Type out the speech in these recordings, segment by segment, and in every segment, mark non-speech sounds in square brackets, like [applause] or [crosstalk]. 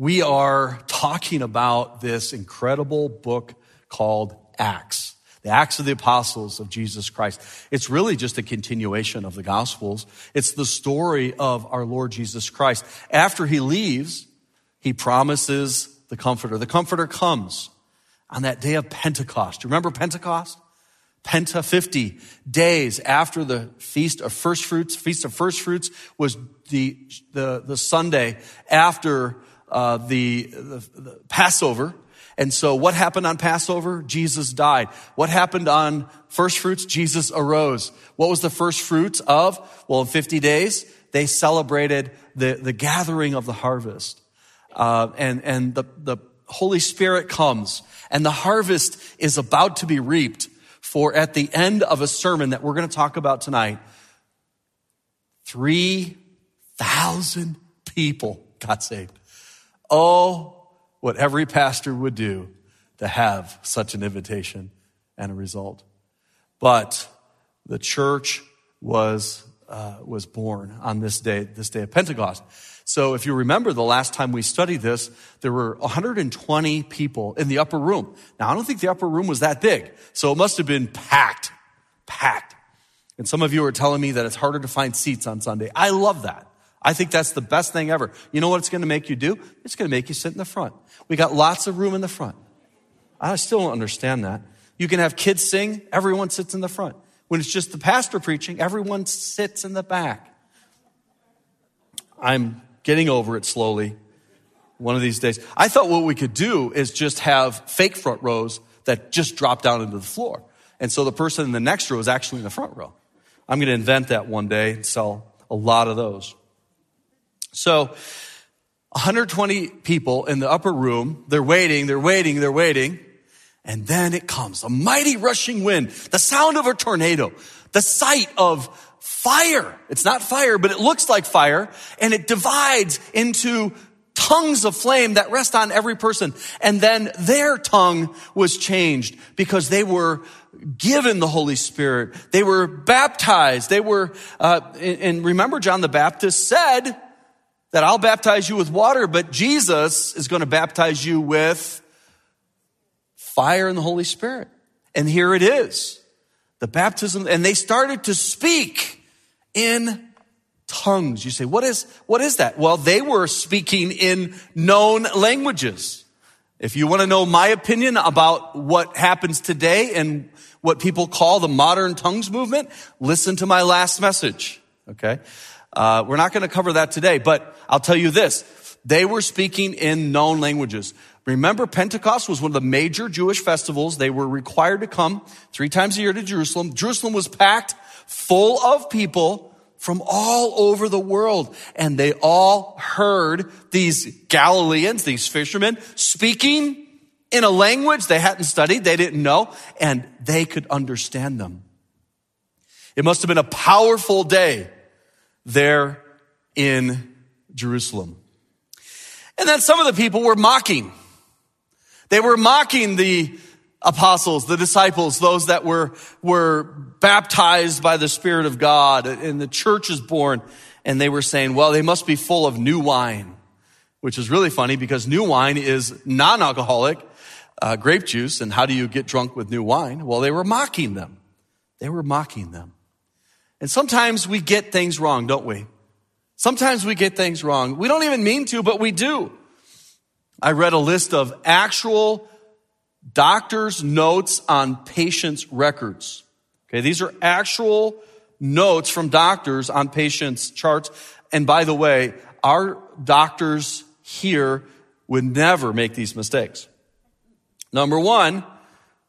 we are talking about this incredible book called Acts. The Acts of the Apostles of Jesus Christ. It's really just a continuation of the Gospels. It's the story of our Lord Jesus Christ. After he leaves, he promises the Comforter. The Comforter comes on that day of Pentecost. Remember Pentecost? Penta 50 days after the feast of first fruits. Feast of first fruits was the, the, the Sunday after uh, the, the, the Passover. And so what happened on Passover? Jesus died. What happened on first fruits? Jesus arose. What was the first fruits of? Well, in 50 days, they celebrated the, the gathering of the harvest. Uh, and, and the, the Holy Spirit comes and the harvest is about to be reaped for at the end of a sermon that we're going to talk about tonight, 3,000 people got saved. Oh, what every pastor would do to have such an invitation and a result. But the church was, uh, was born on this day, this day of Pentecost. So if you remember the last time we studied this, there were 120 people in the upper room. Now, I don't think the upper room was that big. So it must have been packed, packed. And some of you are telling me that it's harder to find seats on Sunday. I love that. I think that's the best thing ever. You know what it's going to make you do? It's going to make you sit in the front. We got lots of room in the front. I still don't understand that. You can have kids sing, everyone sits in the front. When it's just the pastor preaching, everyone sits in the back. I'm getting over it slowly one of these days. I thought what we could do is just have fake front rows that just drop down into the floor. And so the person in the next row is actually in the front row. I'm going to invent that one day and sell a lot of those. So 120 people in the upper room, they're waiting, they're waiting, they're waiting. And then it comes, a mighty rushing wind, the sound of a tornado, the sight of fire. It's not fire, but it looks like fire and it divides into tongues of flame that rest on every person. And then their tongue was changed because they were given the Holy Spirit. They were baptized. They were, uh, and remember John the Baptist said that I'll baptize you with water, but Jesus is going to baptize you with fire and the Holy Spirit. And here it is. The baptism, and they started to speak in tongues. You say, what is, what is that? Well, they were speaking in known languages. If you want to know my opinion about what happens today and what people call the modern tongues movement, listen to my last message. Okay. Uh, we're not going to cover that today, but I'll tell you this. They were speaking in known languages. Remember, Pentecost was one of the major Jewish festivals. They were required to come three times a year to Jerusalem. Jerusalem was packed full of people from all over the world. And they all heard these Galileans, these fishermen speaking in a language they hadn't studied, they didn't know, and they could understand them. It must have been a powerful day there in Jerusalem. And then some of the people were mocking. They were mocking the apostles, the disciples, those that were, were baptized by the Spirit of God and the church is born. And they were saying, well, they must be full of new wine, which is really funny because new wine is non-alcoholic uh, grape juice. And how do you get drunk with new wine? Well, they were mocking them. They were mocking them. And sometimes we get things wrong, don't we? Sometimes we get things wrong. We don't even mean to, but we do. I read a list of actual doctor's notes on patients' records. Okay, these are actual notes from doctors on patients' charts. And by the way, our doctors here would never make these mistakes. Number one,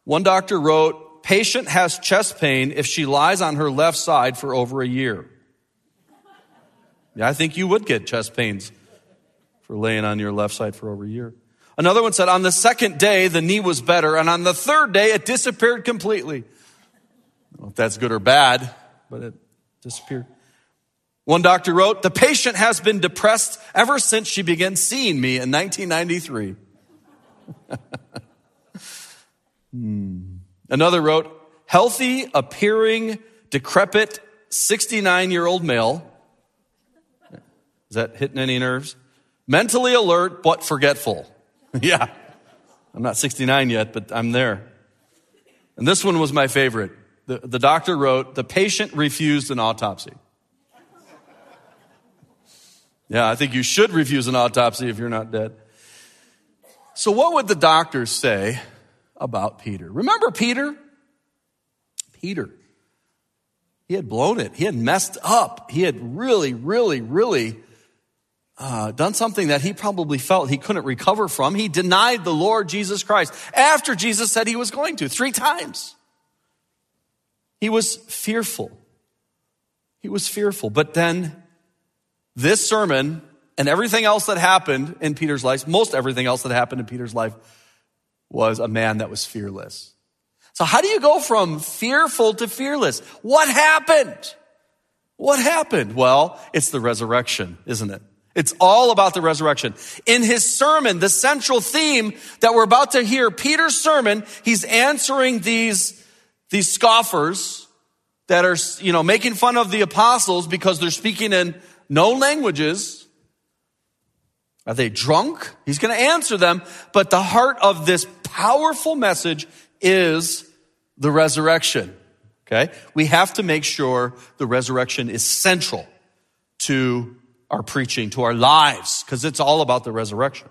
one doctor wrote, patient has chest pain if she lies on her left side for over a year. Yeah, I think you would get chest pains for laying on your left side for over a year. Another one said, on the second day, the knee was better, and on the third day, it disappeared completely. I don't know if that's good or bad, but it disappeared. One doctor wrote, the patient has been depressed ever since she began seeing me in 1993. [laughs] Another wrote, healthy appearing, decrepit, 69 year old male. Is that hitting any nerves? mentally alert but forgetful. [laughs] yeah. I'm not 69 yet, but I'm there. And this one was my favorite. The, the doctor wrote, the patient refused an autopsy. Yeah, I think you should refuse an autopsy if you're not dead. So, what would the doctors say about Peter? Remember Peter? Peter. He had blown it. He had messed up. He had really, really, really uh, done something that he probably felt he couldn't recover from. He denied the Lord Jesus Christ after Jesus said he was going to three times. He was fearful. He was fearful. But then this sermon and everything else that happened in Peter's life, most everything else that happened in Peter's life, was a man that was fearless. So how do you go from fearful to fearless? What happened? What happened? Well, it's the resurrection, isn't it? It's all about the resurrection. In his sermon, the central theme that we're about to hear, Peter's sermon, he's answering these, these scoffers that are, you know, making fun of the apostles because they're speaking in no languages. Are they drunk? He's going to answer them. But the heart of this powerful message is the resurrection. Okay. We have to make sure the resurrection is central to our preaching, to our lives, because it's all about the resurrection.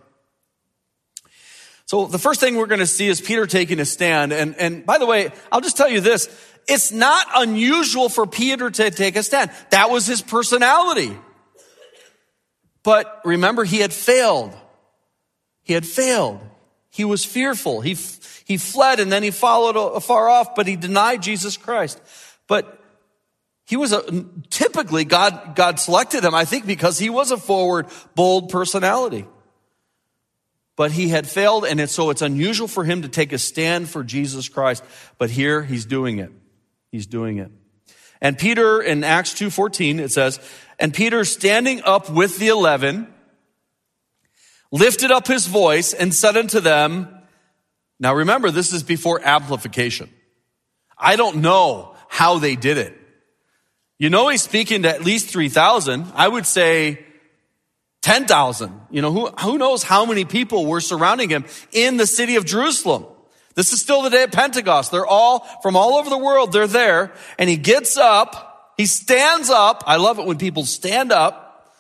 So the first thing we're going to see is Peter taking a stand. And, and by the way, I'll just tell you this. It's not unusual for Peter to take a stand. That was his personality. But remember, he had failed. He had failed. He was fearful. He, he fled and then he followed afar off, but he denied Jesus Christ. But he was a, typically God, God selected him, I think, because he was a forward, bold personality. But he had failed, and it's, so it's unusual for him to take a stand for Jesus Christ. But here he's doing it. He's doing it. And Peter in Acts 2.14, it says, and Peter standing up with the eleven, lifted up his voice and said unto them, now remember, this is before amplification. I don't know how they did it. You know, he's speaking to at least 3,000. I would say 10,000. You know, who, who knows how many people were surrounding him in the city of Jerusalem. This is still the day of Pentecost. They're all from all over the world. They're there and he gets up. He stands up. I love it when people stand up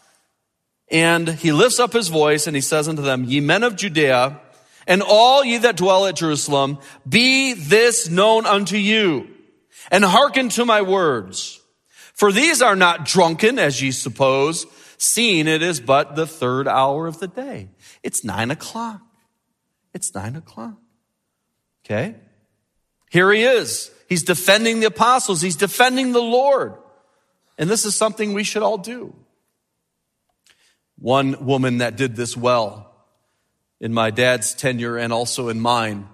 and he lifts up his voice and he says unto them, ye men of Judea and all ye that dwell at Jerusalem, be this known unto you and hearken to my words. For these are not drunken as ye suppose, seeing it is but the third hour of the day. It's nine o'clock. It's nine o'clock. Okay? Here he is. He's defending the apostles. He's defending the Lord. And this is something we should all do. One woman that did this well in my dad's tenure and also in mine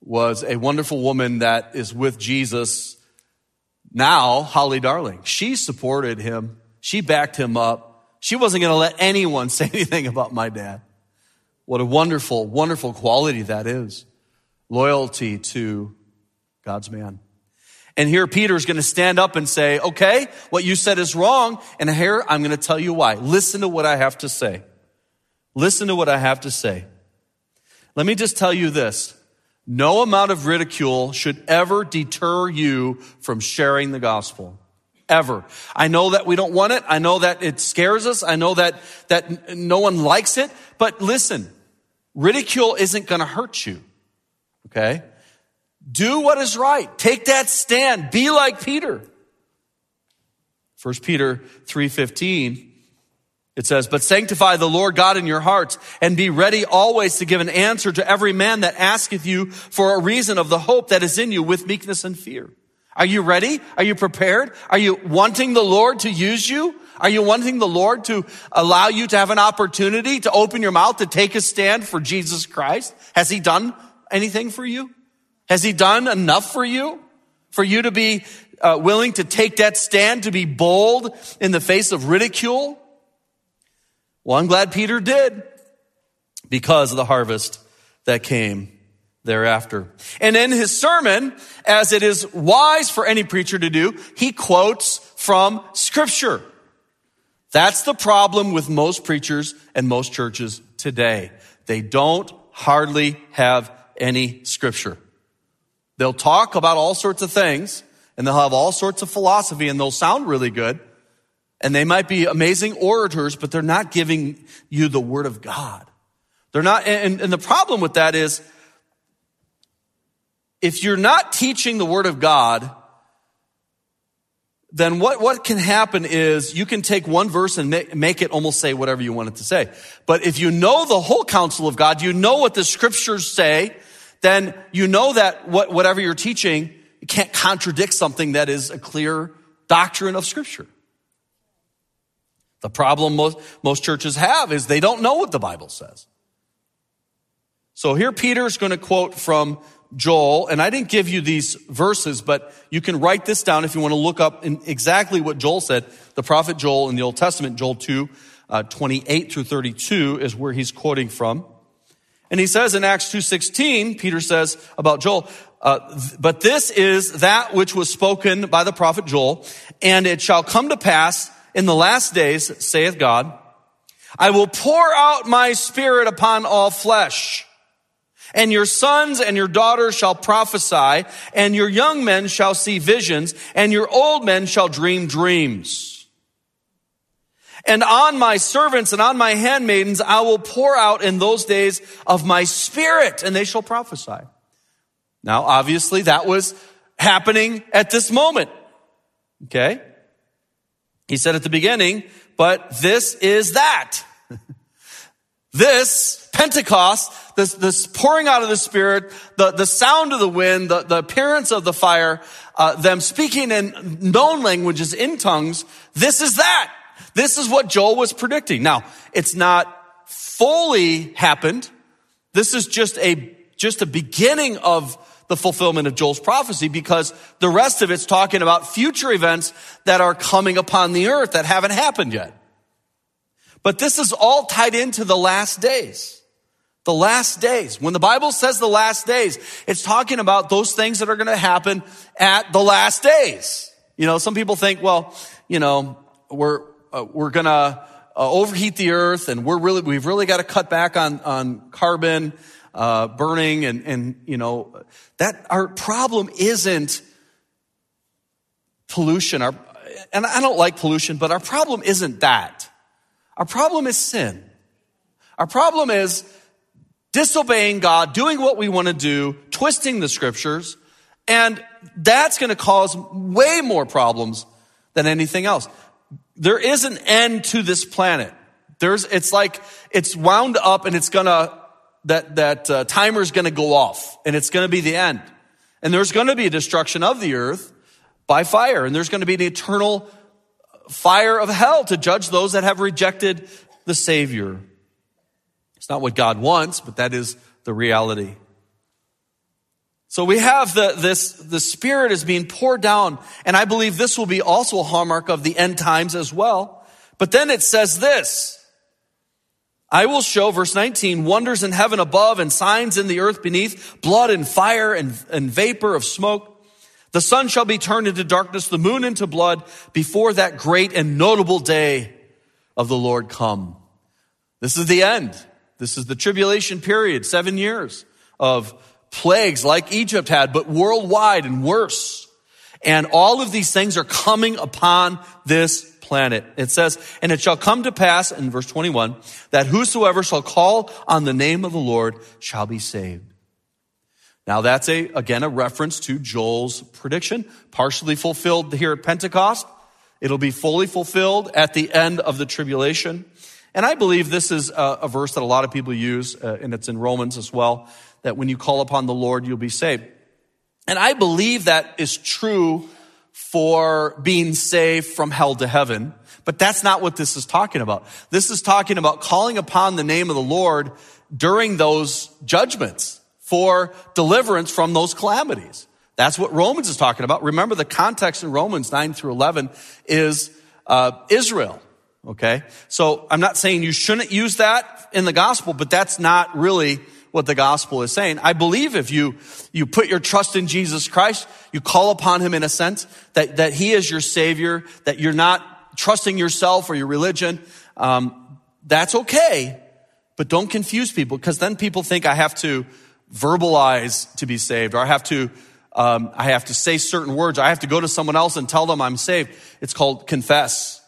was a wonderful woman that is with Jesus now, Holly Darling. She supported him. She backed him up. She wasn't going to let anyone [laughs] say anything about my dad. What a wonderful, wonderful quality that is loyalty to God's man. And here Peter's going to stand up and say, okay, what you said is wrong. And here I'm going to tell you why. Listen to what I have to say. Listen to what I have to say. Let me just tell you this. No amount of ridicule should ever deter you from sharing the gospel. Ever. I know that we don't want it. I know that it scares us. I know that, that no one likes it. But listen, ridicule isn't going to hurt you. Okay? Do what is right. Take that stand. Be like Peter. 1 Peter 3:15 it says, but sanctify the Lord God in your hearts and be ready always to give an answer to every man that asketh you for a reason of the hope that is in you with meekness and fear. Are you ready? Are you prepared? Are you wanting the Lord to use you? Are you wanting the Lord to allow you to have an opportunity to open your mouth to take a stand for Jesus Christ? Has he done anything for you? Has he done enough for you? For you to be uh, willing to take that stand, to be bold in the face of ridicule? Well, I'm glad Peter did because of the harvest that came thereafter. And in his sermon, as it is wise for any preacher to do, he quotes from scripture. That's the problem with most preachers and most churches today. They don't hardly have any scripture. They'll talk about all sorts of things and they'll have all sorts of philosophy and they'll sound really good. And they might be amazing orators, but they're not giving you the word of God. They're not, and, and the problem with that is if you're not teaching the word of God, then what, what can happen is you can take one verse and make, make it almost say whatever you want it to say. But if you know the whole counsel of God, you know what the scriptures say, then you know that what, whatever you're teaching can't contradict something that is a clear doctrine of scripture. The problem most, most churches have is they don't know what the Bible says. So here Peter's going to quote from Joel, and I didn't give you these verses, but you can write this down if you want to look up exactly what Joel said. The prophet Joel in the Old Testament, Joel 2, uh, 28 through 32 is where he's quoting from. And he says in Acts 2.16, Peter says about Joel, uh, but this is that which was spoken by the prophet Joel, and it shall come to pass in the last days, saith God, I will pour out my spirit upon all flesh. And your sons and your daughters shall prophesy, and your young men shall see visions, and your old men shall dream dreams. And on my servants and on my handmaidens I will pour out in those days of my spirit, and they shall prophesy. Now, obviously, that was happening at this moment. Okay? He said at the beginning, but this is that. [laughs] this Pentecost this, this pouring out of the Spirit, the, the sound of the wind, the, the appearance of the fire, uh, them speaking in known languages, in tongues, this is that. This is what Joel was predicting. Now, it's not fully happened. This is just a, just a beginning of the fulfillment of Joel's prophecy because the rest of it's talking about future events that are coming upon the earth that haven't happened yet. But this is all tied into the last days. The last days. When the Bible says the last days, it's talking about those things that are going to happen at the last days. You know, some people think, well, you know, we're, uh, we're going to uh, overheat the earth and we're really, we've really got to cut back on, on carbon, uh, burning and, and, you know, that our problem isn't pollution. Our, and I don't like pollution, but our problem isn't that. Our problem is sin. Our problem is disobeying God, doing what we want to do, twisting the scriptures, and that's going to cause way more problems than anything else. There is an end to this planet. There's, it's like, it's wound up and it's gonna, that, that uh, timer's gonna go off and it's gonna be the end. And there's gonna be a destruction of the earth by fire and there's gonna be an eternal fire of hell to judge those that have rejected the Savior. It's not what God wants, but that is the reality. So we have the, this, the Spirit is being poured down, and I believe this will be also a hallmark of the end times as well. But then it says this, I will show, verse 19, wonders in heaven above and signs in the earth beneath, blood and fire and, and vapor of smoke. The sun shall be turned into darkness, the moon into blood before that great and notable day of the Lord come. This is the end. This is the tribulation period, seven years of plagues like Egypt had, but worldwide and worse. And all of these things are coming upon this planet. It says, and it shall come to pass in verse 21 that whosoever shall call on the name of the Lord shall be saved. Now that's a, again, a reference to Joel's prediction, partially fulfilled here at Pentecost. It'll be fully fulfilled at the end of the tribulation. And I believe this is a, a verse that a lot of people use, uh, and it's in Romans as well, that when you call upon the Lord, you'll be saved. And I believe that is true for being saved from hell to heaven. But that's not what this is talking about. This is talking about calling upon the name of the Lord during those judgments for deliverance from those calamities. That's what Romans is talking about. Remember the context in Romans 9 through 11 is uh, Israel. Okay? So I'm not saying you shouldn't use that in the gospel, but that's not really what the gospel is saying. I believe if you, you put your trust in Jesus Christ, you call upon him in a sense that, that he is your savior, that you're not trusting yourself or your religion, um, that's okay. But don't confuse people because then people think I have to verbalize to be saved or I have to um, I have to say certain words. I have to go to someone else and tell them I'm saved. It's called confess.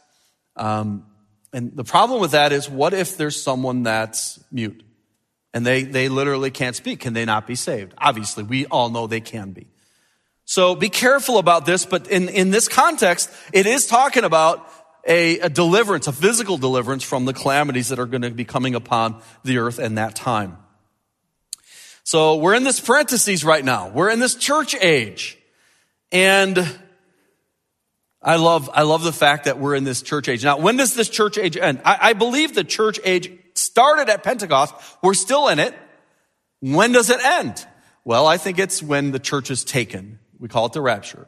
Um, and the problem with that is, what if there's someone that's mute and they they literally can't speak? Can they not be saved? Obviously, we all know they can be. So be careful about this. But in in this context, it is talking about a, a deliverance, a physical deliverance from the calamities that are going to be coming upon the earth in that time. So we're in this parentheses right now. We're in this church age. And I love, I love the fact that we're in this church age. Now, when does this church age end? I, I believe the church age started at Pentecost. We're still in it. When does it end? Well, I think it's when the church is taken. We call it the rapture.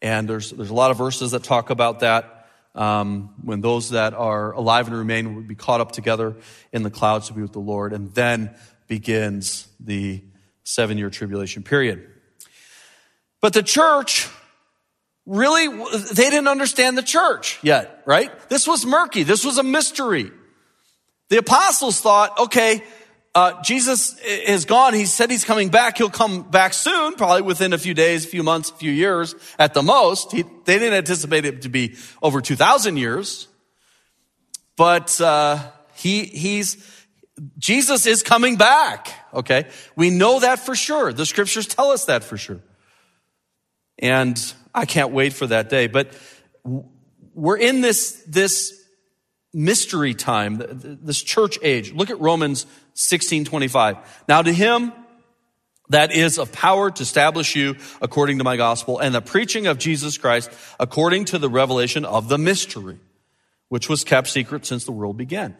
And there's, there's a lot of verses that talk about that. Um, when those that are alive and remain will be caught up together in the clouds to be with the Lord. And then begins the seven year tribulation period. But the church really, they didn't understand the church yet, right? This was murky. This was a mystery. The apostles thought, okay, uh, Jesus is gone. He said he's coming back. He'll come back soon, probably within a few days, a few months, a few years at the most. He, they didn't anticipate it to be over 2,000 years. But uh, he, he's, Jesus is coming back, okay? We know that for sure. The scriptures tell us that for sure. And I can't wait for that day. But we're in this, this mystery time, this church age. Look at Romans 16, 25. Now to him that is of power to establish you according to my gospel and the preaching of Jesus Christ according to the revelation of the mystery, which was kept secret since the world began.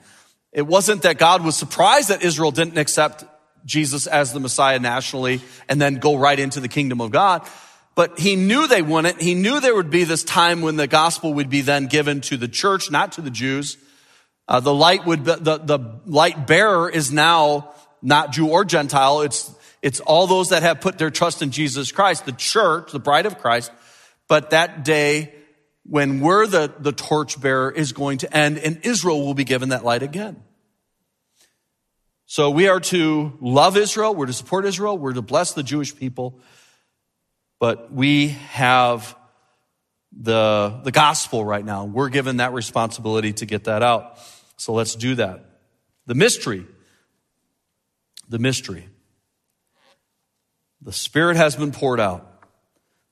It wasn't that God was surprised that Israel didn't accept Jesus as the Messiah nationally and then go right into the kingdom of God. But he knew they wouldn't. He knew there would be this time when the gospel would be then given to the church, not to the Jews. Uh, the light would, the, the light bearer is now not Jew or Gentile. It's, it's all those that have put their trust in Jesus Christ, the church, the bride of Christ. But that day when we're the, the torch bearer is going to end and Israel will be given that light again. So we are to love Israel. We're to support Israel. We're to bless the Jewish people. But we have the, the gospel right now. We're given that responsibility to get that out. So let's do that. The mystery. The mystery. The Spirit has been poured out.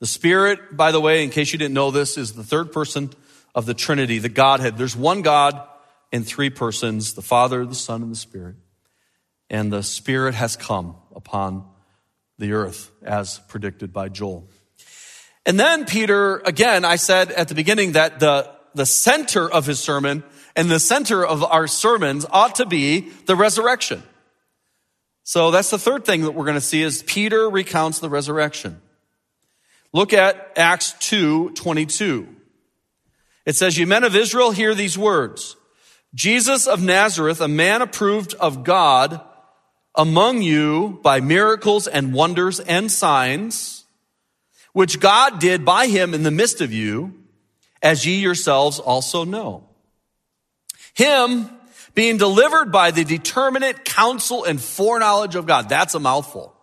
The Spirit, by the way, in case you didn't know this, is the third person of the Trinity, the Godhead. There's one God in three persons, the Father, the Son, and the Spirit. And the Spirit has come upon the earth as predicted by Joel. And then Peter, again, I said at the beginning that the, the center of his sermon and the center of our sermons ought to be the resurrection. So that's the third thing that we're going to see is Peter recounts the resurrection. Look at Acts 2 22. It says, You men of Israel, hear these words Jesus of Nazareth, a man approved of God among you by miracles and wonders and signs, which God did by him in the midst of you, as ye yourselves also know. Him being delivered by the determinate counsel and foreknowledge of God. That's a mouthful.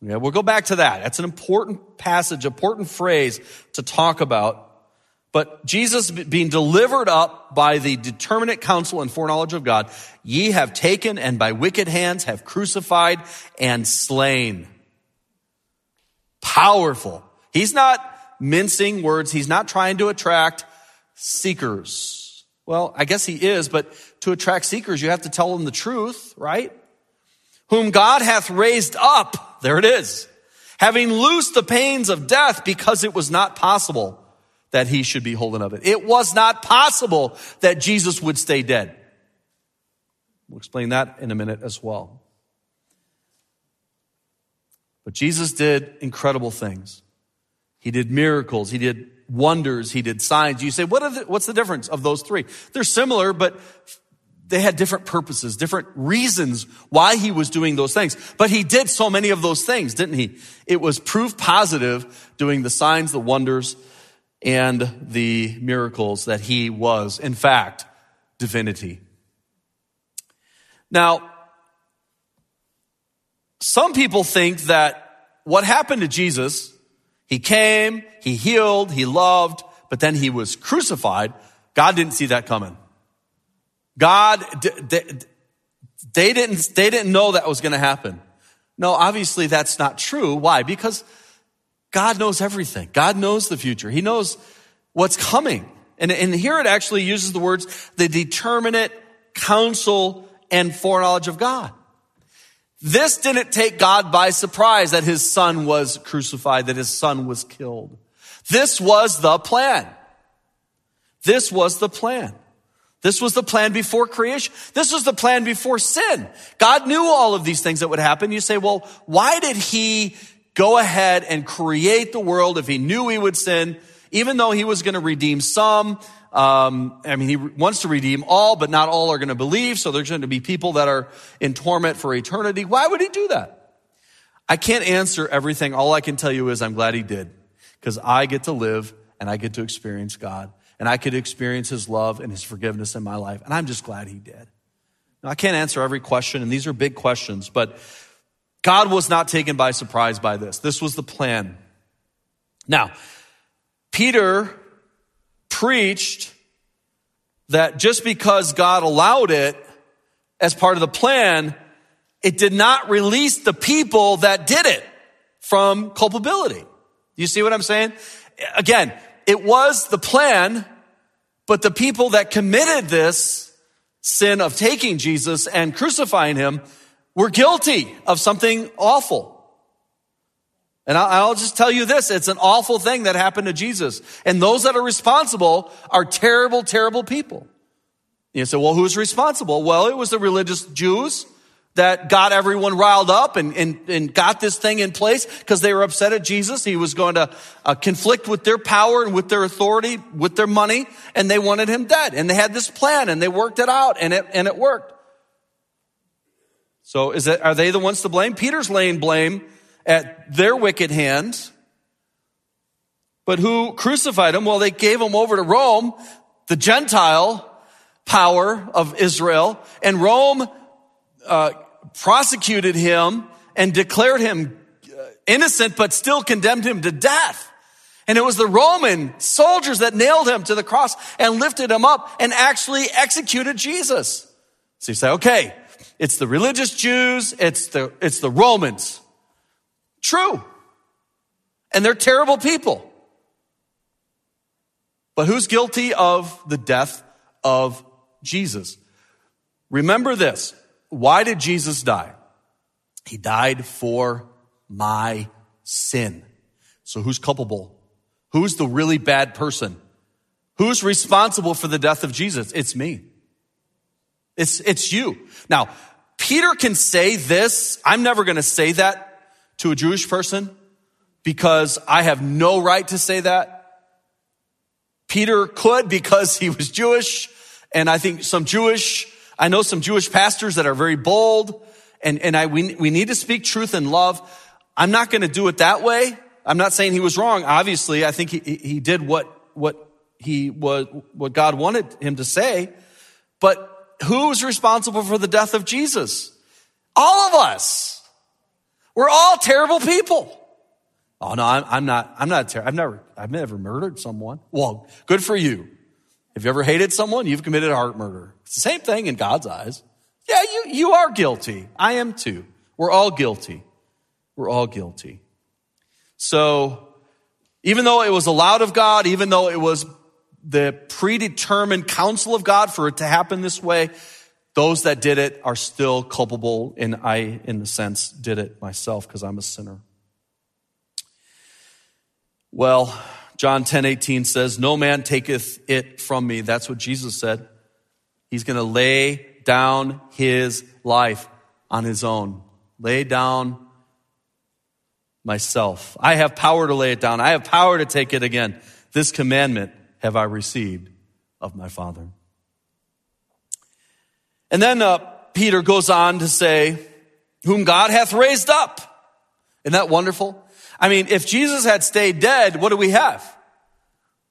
Yeah, we'll go back to that. That's an important passage, important phrase to talk about. But Jesus being delivered up by the determinate counsel and foreknowledge of God, ye have taken and by wicked hands have crucified and slain. Powerful. He's not mincing words. He's not trying to attract seekers. Well, I guess he is, but to attract seekers, you have to tell them the truth, right? Whom God hath raised up there it is. Having loosed the pains of death because it was not possible that he should be holding of it. It was not possible that Jesus would stay dead. We'll explain that in a minute as well. But Jesus did incredible things. He did miracles. He did wonders. He did signs. You say, what the, what's the difference of those three? They're similar, but they had different purposes, different reasons why he was doing those things. But he did so many of those things, didn't he? It was proof positive doing the signs, the wonders, and the miracles that he was, in fact, divinity. Now, some people think that what happened to Jesus, he came, he healed, he loved, but then he was crucified. God didn't see that coming. God, they didn't, they didn't know that was going to happen. No, obviously that's not true. Why? Because God knows everything. God knows the future. He knows what's coming. And, and here it actually uses the words, the determinate counsel and foreknowledge of God. This didn't take God by surprise that his son was crucified, that his son was killed. This was the plan. This was the plan. This was the plan before creation. This was the plan before sin. God knew all of these things that would happen. You say, well, why did he go ahead and create the world if he knew he would sin, even though he was going to redeem some? Um, I mean, he wants to redeem all, but not all are going to believe. So there's going to be people that are in torment for eternity. Why would he do that? I can't answer everything. All I can tell you is I'm glad he did because I get to live and I get to experience God and I could experience his love and his forgiveness in my life. And I'm just glad he did. Now, I can't answer every question, and these are big questions, but God was not taken by surprise by this. This was the plan. Now, Peter preached that just because God allowed it as part of the plan, it did not release the people that did it from culpability. You see what I'm saying? Again, it was the plan, but the people that committed this sin of taking Jesus and crucifying him were guilty of something awful. And I'll just tell you this, it's an awful thing that happened to Jesus. And those that are responsible are terrible, terrible people. You say, well, who's responsible? Well, it was the religious Jews that got everyone riled up and, and, and got this thing in place because they were upset at Jesus. He was going to uh, conflict with their power and with their authority, with their money, and they wanted him dead. And they had this plan and they worked it out and it, and it worked. So is it, are they the ones to blame? Peter's laying blame at their wicked hands. But who crucified him? Well, they gave him over to Rome, the Gentile power of Israel, and Rome uh, prosecuted him and declared him uh, innocent, but still condemned him to death. And it was the Roman soldiers that nailed him to the cross and lifted him up and actually executed Jesus. So you say, okay, it's the religious Jews, it's the, it's the Romans. True. And they're terrible people. But who's guilty of the death of Jesus? Remember this. Why did Jesus die? He died for my sin. So who's culpable? Who's the really bad person? Who's responsible for the death of Jesus? It's me. It's, it's you. Now, Peter can say this. I'm never going to say that to a Jewish person because I have no right to say that. Peter could because he was Jewish. And I think some Jewish I know some Jewish pastors that are very bold and, and I, we, we need to speak truth and love. I'm not going to do it that way. I'm not saying he was wrong. Obviously, I think he, he did what, what he was, what God wanted him to say. But who's responsible for the death of Jesus? All of us. We're all terrible people. Oh no, I'm, I'm not, I'm not terrible. I've never, I've never murdered someone. Well, good for you. Have you ever hated someone? You've committed heart murder. It's the same thing in God's eyes. Yeah, you, you are guilty. I am too. We're all guilty. We're all guilty. So, even though it was allowed of God, even though it was the predetermined counsel of God for it to happen this way, those that did it are still culpable, and I, in the sense, did it myself because I'm a sinner. Well, John 10 18 says, No man taketh it from me. That's what Jesus said. He's going to lay down his life on his own. Lay down myself. I have power to lay it down. I have power to take it again. This commandment have I received of my Father. And then uh, Peter goes on to say, Whom God hath raised up. Isn't that wonderful? I mean, if Jesus had stayed dead, what do we have?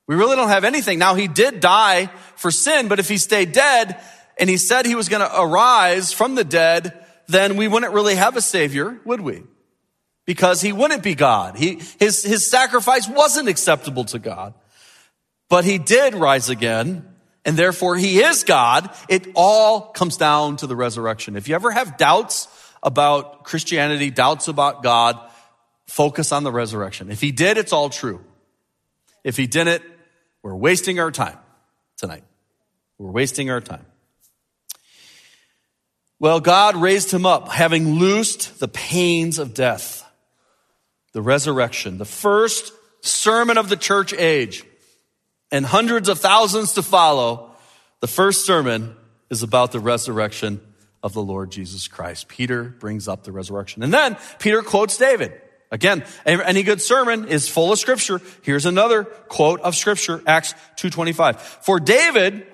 We really don't have anything. Now, he did die for sin, but if he stayed dead and he said he was going to arise from the dead, then we wouldn't really have a savior, would we? Because he wouldn't be God. He, his, his sacrifice wasn't acceptable to God. But he did rise again, and therefore he is God. It all comes down to the resurrection. If you ever have doubts about Christianity, doubts about God, focus on the resurrection. If he did, it's all true. If he didn't, we're wasting our time tonight. We're wasting our time. Well, God raised him up, having loosed the pains of death, the resurrection, the first sermon of the church age, and hundreds of thousands to follow. The first sermon is about the resurrection of the Lord Jesus Christ. Peter brings up the resurrection. And then Peter quotes David. Again, any good sermon is full of scripture. Here's another quote of scripture, Acts 2.25. For David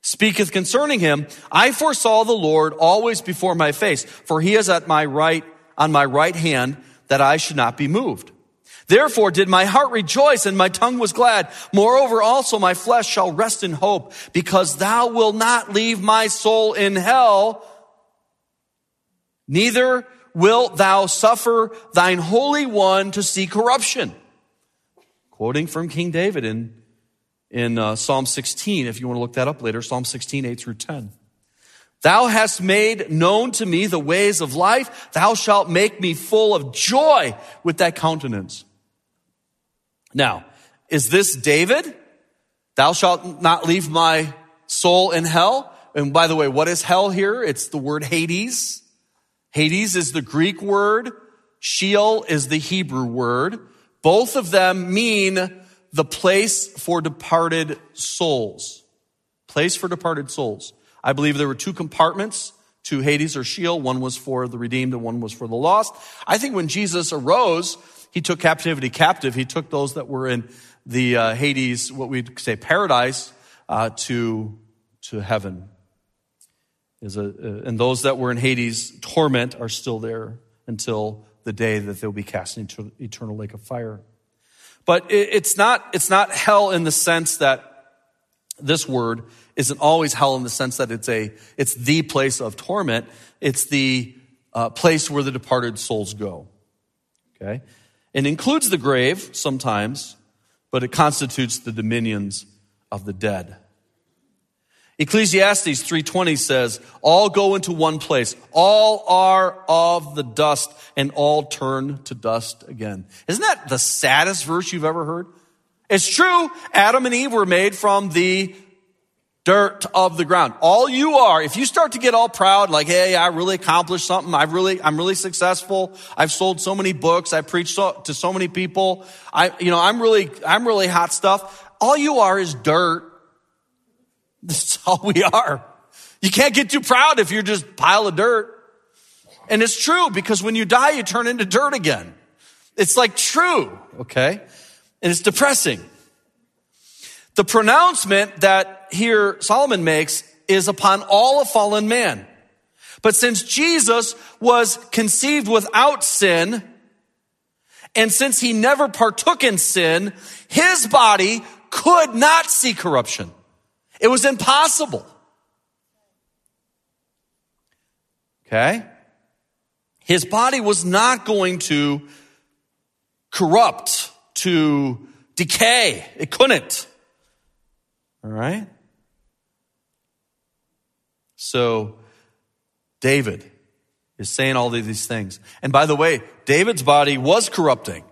speaketh concerning him, I foresaw the Lord always before my face, for he is at my right, on my right hand, that I should not be moved. Therefore did my heart rejoice and my tongue was glad. Moreover also my flesh shall rest in hope, because thou wilt not leave my soul in hell, neither wilt thou suffer thine Holy One to see corruption? Quoting from King David in, in uh, Psalm 16, if you want to look that up later, Psalm 16, 8 through 10. Thou hast made known to me the ways of life. Thou shalt make me full of joy with thy countenance. Now, is this David? Thou shalt not leave my soul in hell. And by the way, what is hell here? It's the word Hades. Hades is the Greek word. Sheol is the Hebrew word. Both of them mean the place for departed souls. Place for departed souls. I believe there were two compartments to Hades or Sheol. One was for the redeemed and one was for the lost. I think when Jesus arose, he took captivity captive. He took those that were in the uh, Hades, what we'd say paradise, uh, to, to heaven is a, uh, and those that were in Hades' torment are still there until the day that they'll be cast into eternal lake of fire. But it, it's not, it's not hell in the sense that this word isn't always hell in the sense that it's a, it's the place of torment. It's the uh, place where the departed souls go. Okay? It includes the grave sometimes, but it constitutes the dominions of the dead. Ecclesiastes 3:20 says, "All go into one place. All are of the dust and all turn to dust again." Isn't that the saddest verse you've ever heard? It's true. Adam and Eve were made from the dirt of the ground. All you are, if you start to get all proud, like, hey, I really accomplished something. I've really, I'm really successful. I've sold so many books. I preached so, to so many people. I, you know, I'm really, I'm really hot stuff. All you are is dirt [laughs] that's all we are. You can't get too proud if you're just pile of dirt. And it's true because when you die, you turn into dirt again. It's like true, okay? And it's depressing. The pronouncement that here Solomon makes is upon all a fallen man. But since Jesus was conceived without sin, and since he never partook in sin, his body could not see corruption. It was impossible. Okay? His body was not going to corrupt, to decay. It couldn't. All right? So, David is saying all of these things. And by the way, David's body was corrupting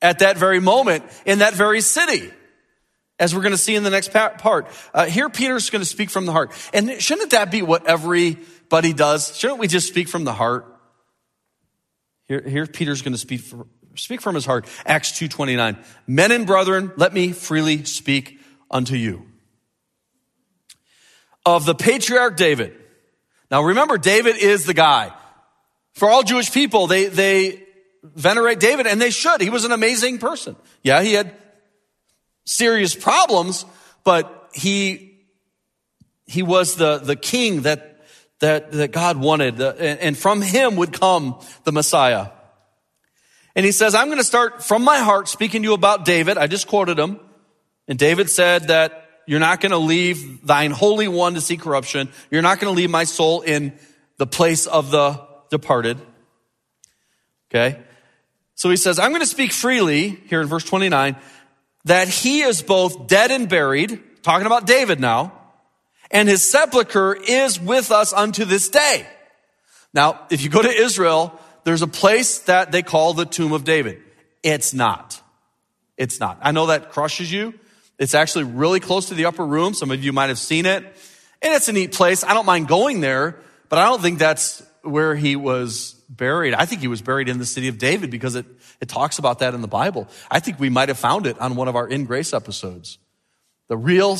at that very moment in that very city as we're going to see in the next part. Uh, here, Peter's going to speak from the heart. And shouldn't that be what everybody does? Shouldn't we just speak from the heart? Here, here Peter's going to speak, for, speak from his heart. Acts 2.29. Men and brethren, let me freely speak unto you. Of the patriarch David. Now remember, David is the guy. For all Jewish people, they, they venerate David, and they should. He was an amazing person. Yeah, he had serious problems, but he, he was the, the king that, that, that God wanted. And from him would come the Messiah. And he says, I'm going to start from my heart speaking to you about David. I just quoted him. And David said that you're not going to leave thine holy one to see corruption. You're not going to leave my soul in the place of the departed. Okay. So he says, I'm going to speak freely here in verse 29 that he is both dead and buried, talking about David now, and his sepulcher is with us unto this day. Now, if you go to Israel, there's a place that they call the tomb of David. It's not. It's not. I know that crushes you. It's actually really close to the upper room. Some of you might have seen it. And it's a neat place. I don't mind going there, but I don't think that's where he was buried. I think he was buried in the city of David because it, it talks about that in the Bible. I think we might have found it on one of our In Grace episodes. The real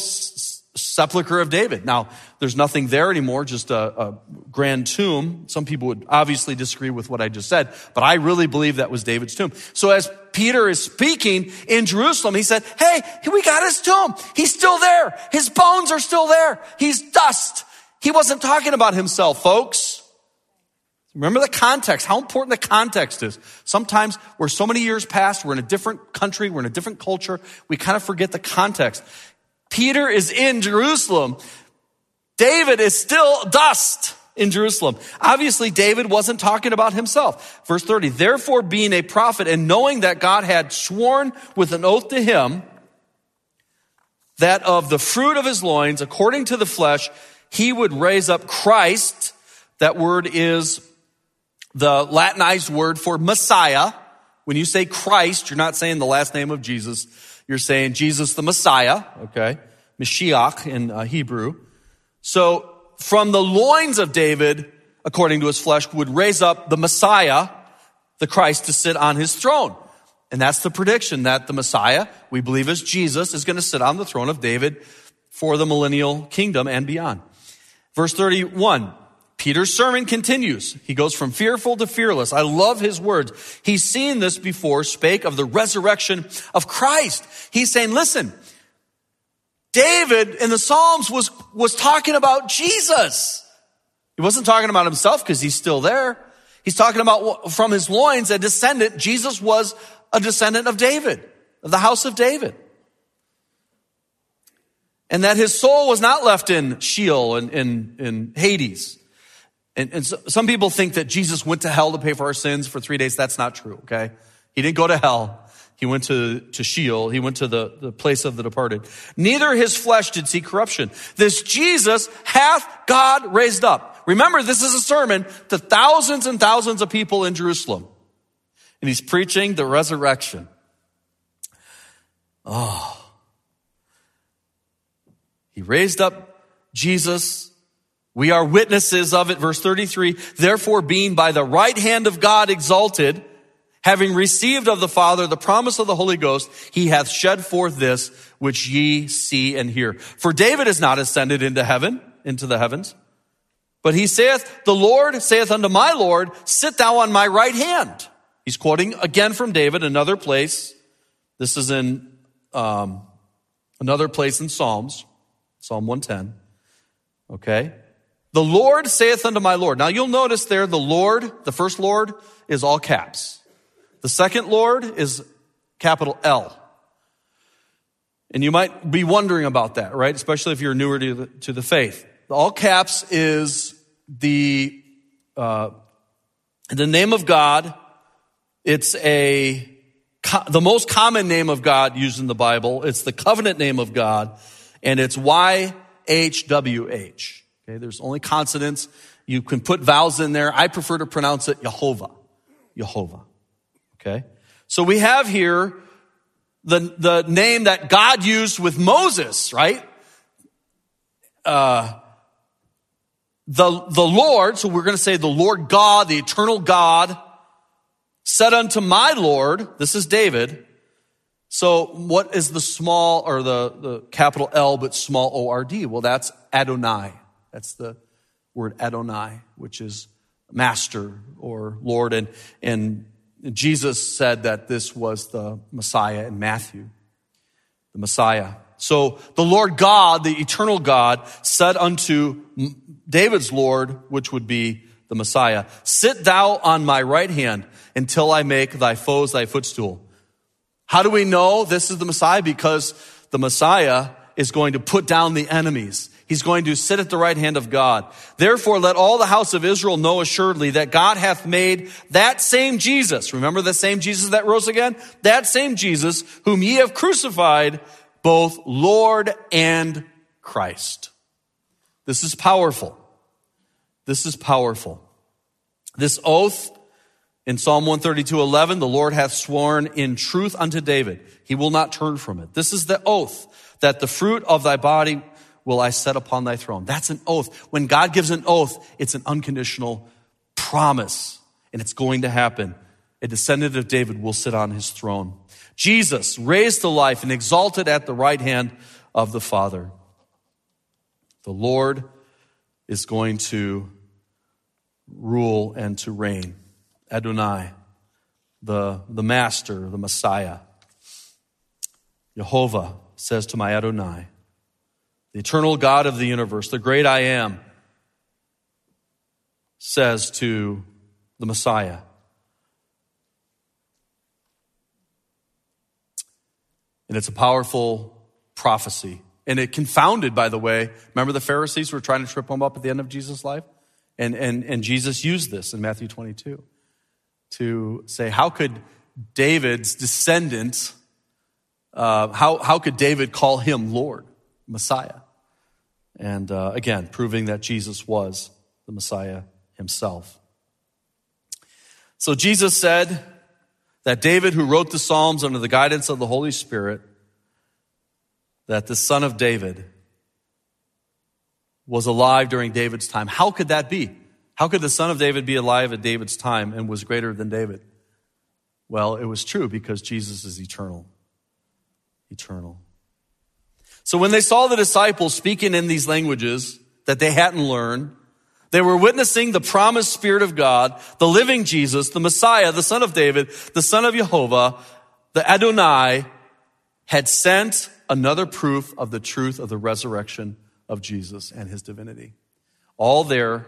sepulcher of David. Now, there's nothing there anymore, just a, a grand tomb. Some people would obviously disagree with what I just said, but I really believe that was David's tomb. So as Peter is speaking in Jerusalem, he said, Hey, we got his tomb. He's still there. His bones are still there. He's dust. He wasn't talking about himself, folks. Remember the context, how important the context is. Sometimes we're so many years past, we're in a different country, we're in a different culture, we kind of forget the context. Peter is in Jerusalem. David is still dust in Jerusalem. Obviously, David wasn't talking about himself. Verse 30, therefore being a prophet and knowing that God had sworn with an oath to him that of the fruit of his loins, according to the flesh, he would raise up Christ. That word is the Latinized word for Messiah. When you say Christ, you're not saying the last name of Jesus. You're saying Jesus the Messiah, okay? Mashiach in uh, Hebrew. So from the loins of David, according to his flesh, would raise up the Messiah, the Christ, to sit on his throne. And that's the prediction that the Messiah, we believe is Jesus, is going to sit on the throne of David for the millennial kingdom and beyond. Verse 31, Peter's sermon continues. He goes from fearful to fearless. I love his words. He's seen this before, spake of the resurrection of Christ. He's saying, listen, David in the Psalms was, was talking about Jesus. He wasn't talking about himself because he's still there. He's talking about from his loins, a descendant. Jesus was a descendant of David, of the house of David. And that his soul was not left in Sheol and in, in Hades. And, and so, some people think that Jesus went to hell to pay for our sins for three days. That's not true, okay? He didn't go to hell. He went to, to Sheol. He went to the, the place of the departed. Neither his flesh did see corruption. This Jesus hath God raised up. Remember, this is a sermon to thousands and thousands of people in Jerusalem. And he's preaching the resurrection. Oh. He raised up Jesus we are witnesses of it. Verse 33, therefore being by the right hand of God exalted, having received of the Father the promise of the Holy Ghost, he hath shed forth this which ye see and hear. For David is not ascended into heaven, into the heavens, but he saith, the Lord saith unto my Lord, sit thou on my right hand. He's quoting again from David, another place. This is in um, another place in Psalms, Psalm 110. Okay. The Lord saith unto my Lord. Now you'll notice there the Lord, the first Lord is all caps. The second Lord is capital L. And you might be wondering about that, right? Especially if you're newer to the, to the faith. All caps is the, uh, the name of God. It's a, the most common name of God used in the Bible. It's the covenant name of God. And it's YHWH. Okay, there's only consonants. You can put vowels in there. I prefer to pronounce it Jehovah. Jehovah. Okay? So we have here the, the name that God used with Moses, right? Uh, the, the Lord, so we're going to say the Lord God, the eternal God, said unto my Lord, this is David. So what is the small or the, the capital L but small O-R-D? Well, that's Adonai. That's the word Adonai, which is master or Lord. And, and Jesus said that this was the Messiah in Matthew, the Messiah. So the Lord God, the eternal God, said unto David's Lord, which would be the Messiah, sit thou on my right hand until I make thy foes thy footstool. How do we know this is the Messiah? Because the Messiah is going to put down the enemies. He's going to sit at the right hand of God. Therefore, let all the house of Israel know assuredly that God hath made that same Jesus, remember the same Jesus that rose again? That same Jesus, whom ye have crucified, both Lord and Christ. This is powerful. This is powerful. This oath in Psalm 132, 11, the Lord hath sworn in truth unto David. He will not turn from it. This is the oath that the fruit of thy body will I set upon thy throne. That's an oath. When God gives an oath, it's an unconditional promise and it's going to happen. A descendant of David will sit on his throne. Jesus raised to life and exalted at the right hand of the Father. The Lord is going to rule and to reign. Adonai, the, the master, the Messiah. Jehovah says to my Adonai, the eternal God of the universe, the great I am, says to the Messiah, And it's a powerful prophecy. And it confounded, by the way. Remember the Pharisees were trying to trip him up at the end of Jesus' life? And, and, and Jesus used this in Matthew 22 to say, how could David's descendant, uh, how, how could David call him Lord, Messiah? And uh, again, proving that Jesus was the Messiah himself. So Jesus said that David, who wrote the Psalms under the guidance of the Holy Spirit, that the son of David was alive during David's time. How could that be? How could the son of David be alive at David's time and was greater than David? Well, it was true because Jesus is eternal. Eternal. So when they saw the disciples speaking in these languages that they hadn't learned, they were witnessing the promised Spirit of God, the living Jesus, the Messiah, the Son of David, the Son of Jehovah, the Adonai, had sent another proof of the truth of the resurrection of Jesus and his divinity. All there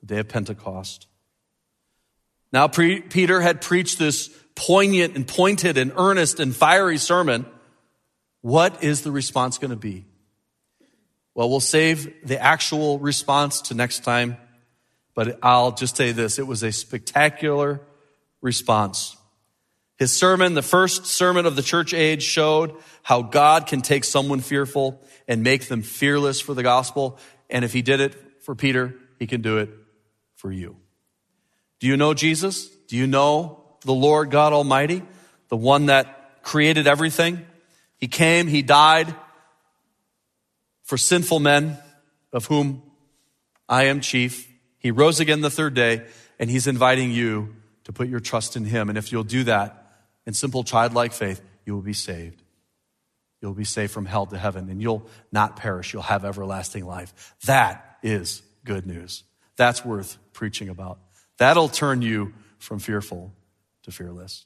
the day of Pentecost. Now, Peter had preached this poignant and pointed and earnest and fiery sermon. What is the response going to be? Well, we'll save the actual response to next time, but I'll just say this. It was a spectacular response. His sermon, the first sermon of the church age, showed how God can take someone fearful and make them fearless for the gospel. And if he did it for Peter, he can do it for you. Do you know Jesus? Do you know the Lord God Almighty, the one that created everything? He came, He died for sinful men, of whom I am chief. He rose again the third day, and He's inviting you to put your trust in Him. And if you'll do that in simple childlike faith, you will be saved. You'll be saved from hell to heaven, and you'll not perish. You'll have everlasting life. That is good news. That's worth preaching about. That'll turn you from fearful to fearless.